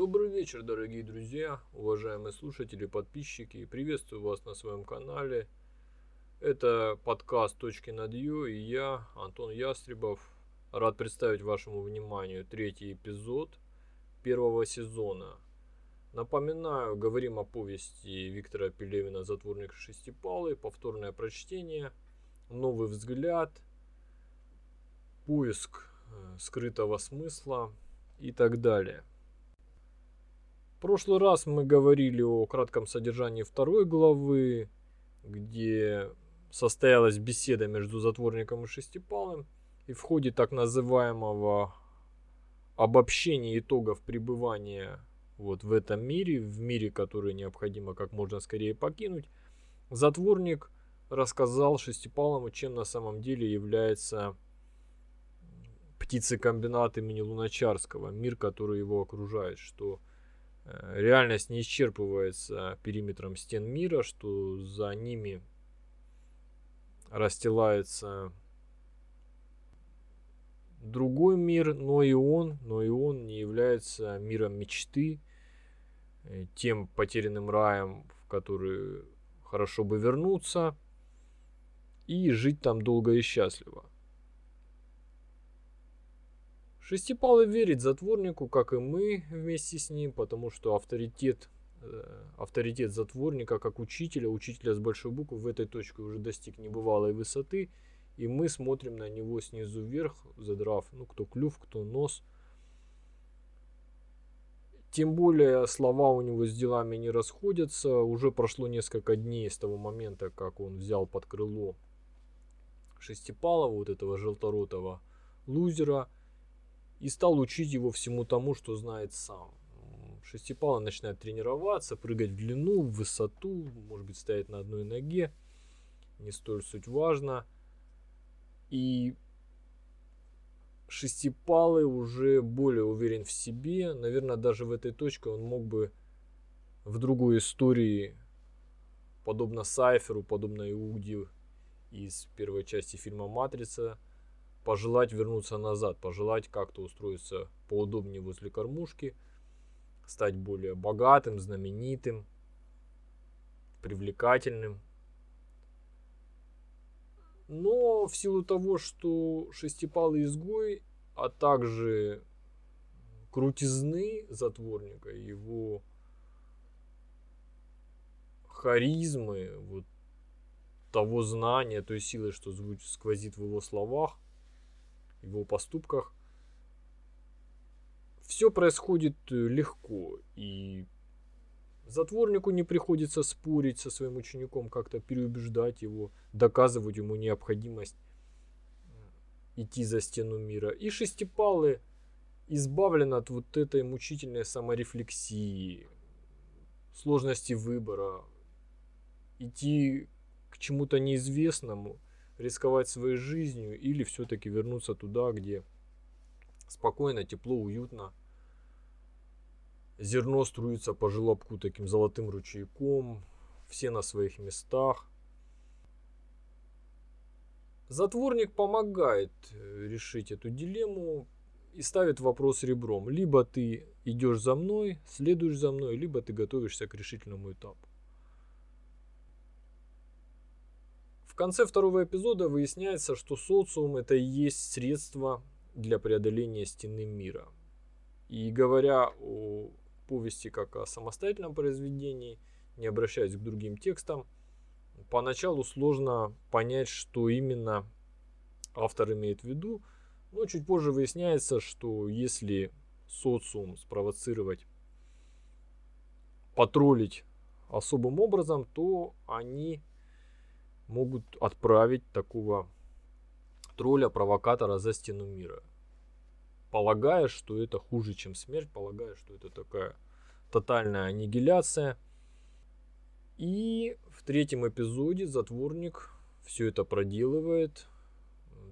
Добрый вечер, дорогие друзья, уважаемые слушатели, подписчики. Приветствую вас на своем канале. Это подкаст «Точки над Ю» и я, Антон Ястребов. Рад представить вашему вниманию третий эпизод первого сезона. Напоминаю, говорим о повести Виктора Пелевина «Затворник шестипалый», повторное прочтение, новый взгляд, поиск э, скрытого смысла и так далее. В прошлый раз мы говорили о кратком содержании второй главы, где состоялась беседа между затворником и шестипалым, и в ходе так называемого обобщения итогов пребывания вот в этом мире, в мире, который необходимо как можно скорее покинуть, затворник рассказал шестипалому, чем на самом деле является птицекомбинат имени Луначарского, мир, который его окружает, что реальность не исчерпывается периметром стен мира, что за ними расстилается другой мир, но и он, но и он не является миром мечты, э, тем потерянным раем, в который хорошо бы вернуться и жить там долго и счастливо. Шестипалый верит затворнику, как и мы вместе с ним, потому что авторитет, э, авторитет затворника как учителя, учителя с большой буквы в этой точке уже достиг небывалой высоты, и мы смотрим на него снизу вверх, задрав, ну, кто клюв, кто нос. Тем более слова у него с делами не расходятся. Уже прошло несколько дней с того момента, как он взял под крыло Шестипалова, вот этого желторотого лузера – и стал учить его всему тому, что знает сам. Шестипалый начинает тренироваться, прыгать в длину, в высоту, может быть стоять на одной ноге, не столь суть важно. И Шестипалый уже более уверен в себе, наверное, даже в этой точке он мог бы в другой истории, подобно Сайферу, подобно Иуде из первой части фильма «Матрица», пожелать вернуться назад, пожелать как-то устроиться поудобнее возле кормушки, стать более богатым, знаменитым, привлекательным. Но в силу того, что шестипалый изгой, а также крутизны затворника, его харизмы, вот того знания, той силы, что звучит, сквозит в его словах – его поступках. Все происходит э, легко, и затворнику не приходится спорить со своим учеником, как-то переубеждать его, доказывать ему необходимость идти за стену мира. И шестипалы избавлен от вот этой мучительной саморефлексии, сложности выбора, идти к чему-то неизвестному – рисковать своей жизнью или все-таки вернуться туда, где спокойно, тепло, уютно. Зерно струится по желобку таким золотым ручейком, все на своих местах. Затворник помогает э, решить эту дилемму и ставит вопрос ребром. Либо ты идешь за мной, следуешь за мной, либо ты готовишься к решительному этапу. Конце второго эпизода выясняется, что социум это и есть средство для преодоления стены мира. И говоря о повести как о самостоятельном произведении, не обращаясь к другим текстам, поначалу сложно понять, что именно автор имеет в виду, но чуть позже выясняется, что если социум спровоцировать, потроллить особым образом, то они могут отправить такого тролля, провокатора за стену мира. Полагая, что это хуже, чем смерть, полагая, что это такая тотальная аннигиляция. И в третьем эпизоде затворник все это проделывает,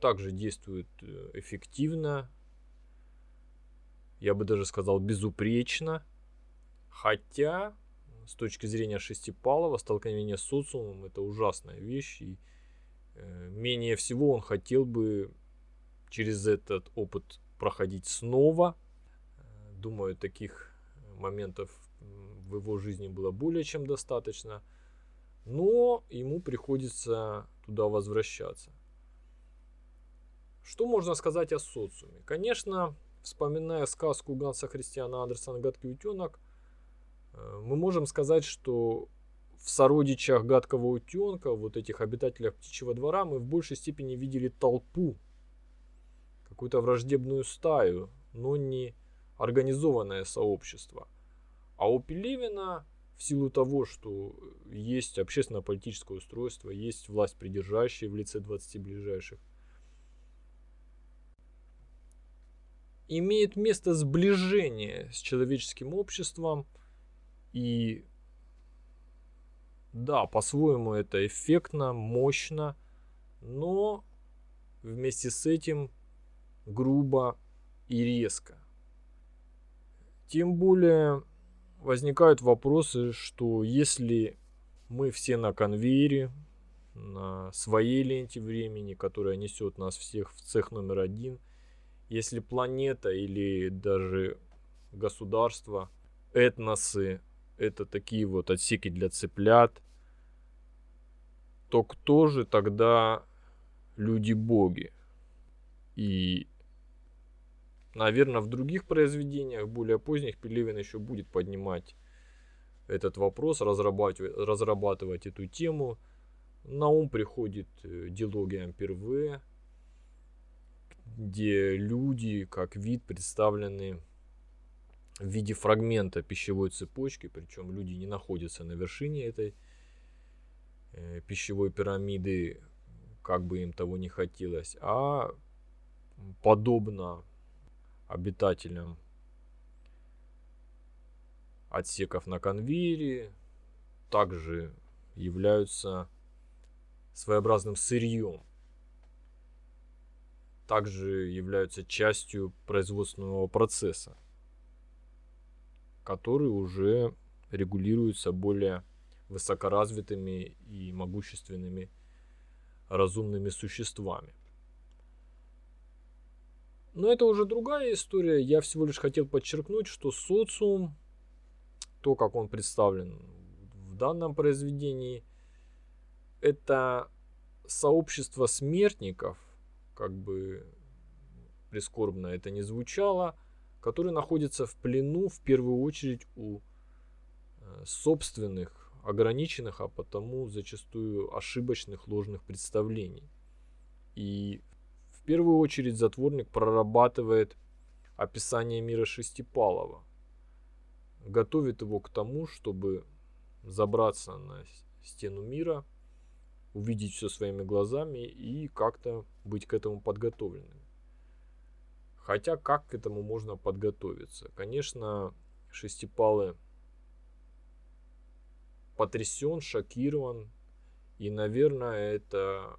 также действует э, эффективно, я бы даже сказал безупречно, хотя с точки зрения Шестипалова столкновение с социумом это ужасная вещь. И э, менее всего он хотел бы через этот опыт проходить снова. Думаю, таких моментов в его жизни было более чем достаточно, но ему приходится туда возвращаться. Что можно сказать о социуме? Конечно, вспоминая сказку Ганса Христиана Андерсона «Гадкий утенок», э, мы можем сказать, что в сородичах гадкого утенка, вот этих обитателях птичьего двора, мы в большей степени видели толпу, какую-то враждебную стаю, но не организованное сообщество. А у Пелевина, в силу того, что есть общественно-политическое устройство, есть власть придержащая в лице 20 ближайших, имеет место сближение с человеческим обществом. И да, по-своему это эффектно, мощно, но вместе с этим грубо и резко. Тем более возникают вопросы, что если мы все на конвейере, на своей ленте времени, которая несет нас всех в цех номер один – если планета или даже государство, этносы, это такие вот отсеки для цыплят, то кто же тогда люди-боги? И, наверное, в других произведениях, более поздних, Пелевин еще будет поднимать этот вопрос, разрабатывать, разрабатывать эту тему. На ум приходит э, дилогия Амперве, где люди как вид представлены в виде фрагмента пищевой цепочки, причем люди не находятся на вершине этой э, пищевой пирамиды, как бы им того не хотелось, а подобно обитателям отсеков на конвейере, также являются своеобразным сырьем также являются частью производственного процесса, который уже регулируется более высокоразвитыми и могущественными разумными существами. Но это уже другая история. Я всего лишь хотел подчеркнуть, что социум, то, как он представлен в данном произведении, это сообщество смертников – как бы прискорбно это не звучало, который находится в плену в первую очередь у э, собственных, ограниченных, а потому зачастую ошибочных, ложных представлений. И в первую очередь затворник прорабатывает описание мира Шестипалова, готовит его к тому, чтобы забраться на стену мира – увидеть все своими глазами и как-то быть к этому подготовленным. Хотя как к этому можно подготовиться? Конечно, Шестипалы потрясен, шокирован. И, наверное, это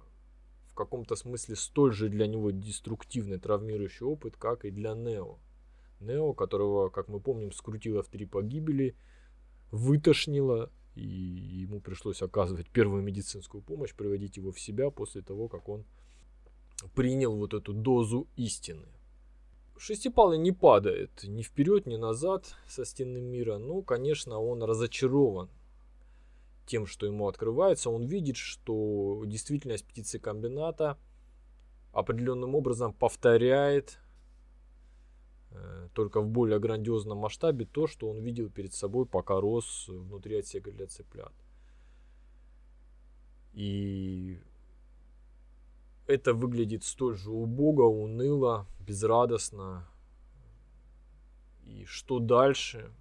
в каком-то смысле столь же для него деструктивный, травмирующий опыт, как и для Нео. Нео, которого, как мы помним, скрутило в три погибели, вытошнило, и ему пришлось оказывать первую медицинскую помощь, приводить его в себя после того, как он принял вот эту дозу истины. Шестипалый не падает ни вперед, ни назад со стены мира, но, конечно, он разочарован тем, что ему открывается. Он видит, что действительность птицекомбината определенным образом повторяет Э, только в более грандиозном масштабе то, что он видел перед собой, пока рос внутри отсека для цыплят. И это выглядит столь же убого, уныло, безрадостно. И что дальше?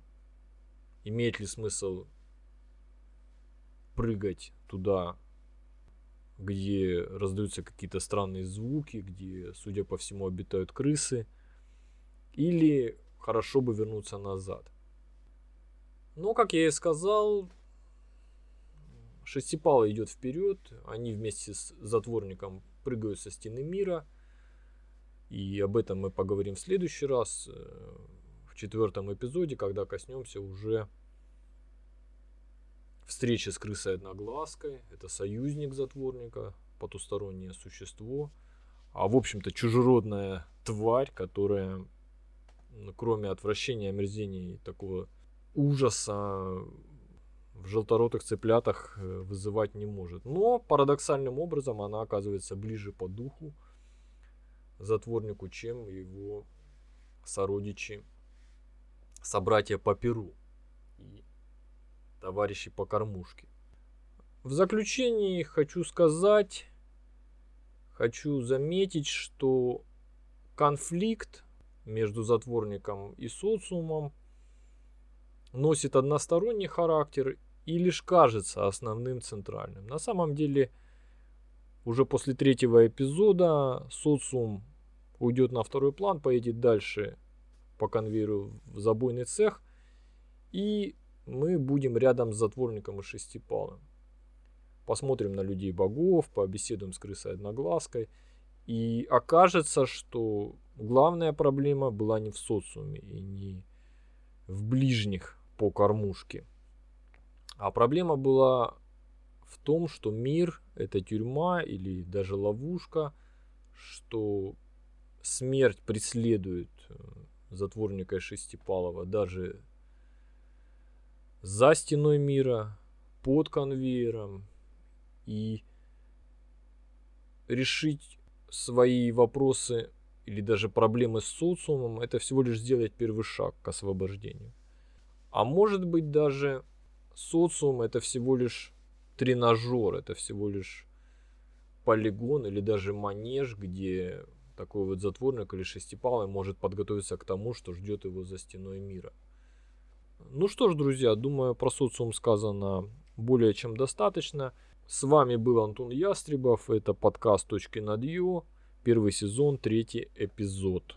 Имеет ли смысл прыгать туда, где раздаются какие-то странные звуки, где, судя по всему, обитают крысы – или хорошо бы вернуться назад. Но, как я и сказал, Шестипалый идет вперед, они вместе с затворником прыгают со стены мира. И об этом мы поговорим в следующий раз, э, в четвертом эпизоде, когда коснемся уже встречи с крысой одноглазкой. Это союзник затворника, потустороннее существо. А в общем-то чужеродная тварь, которая кроме отвращения, омерзения и такого ужаса в желторотых цыплятах э, вызывать не может. Но парадоксальным образом она оказывается ближе по духу затворнику, чем его сородичи, собратья по перу и товарищи по кормушке. В заключении хочу сказать, хочу заметить, что конфликт между затворником и социумом носит односторонний характер и лишь кажется основным центральным. На самом деле, уже после третьего эпизода социум уйдет на второй план, поедет дальше по конвейеру в забойный цех, и мы будем рядом с затворником и шестипалым. Посмотрим на людей богов, побеседуем с крысой одноглазкой, и окажется, что главная проблема была не в социуме и не в ближних по кормушке. А проблема была в том, что мир – это тюрьма или даже ловушка, что смерть преследует э, затворника Шестипалова даже за стеной мира, под конвейером. И решить свои вопросы или даже проблемы с социумом – это всего лишь сделать первый шаг к освобождению. А может быть даже социум это всего лишь тренажер, это всего лишь полигон или даже манеж, где такой вот затворник или шестипалый может подготовиться к тому, что ждет его за стеной мира. Ну что ж, друзья, думаю, про социум сказано более чем достаточно. С вами был Антон Ястребов, это подкаст «Точки над Ю», первый сезон, третий эпизод.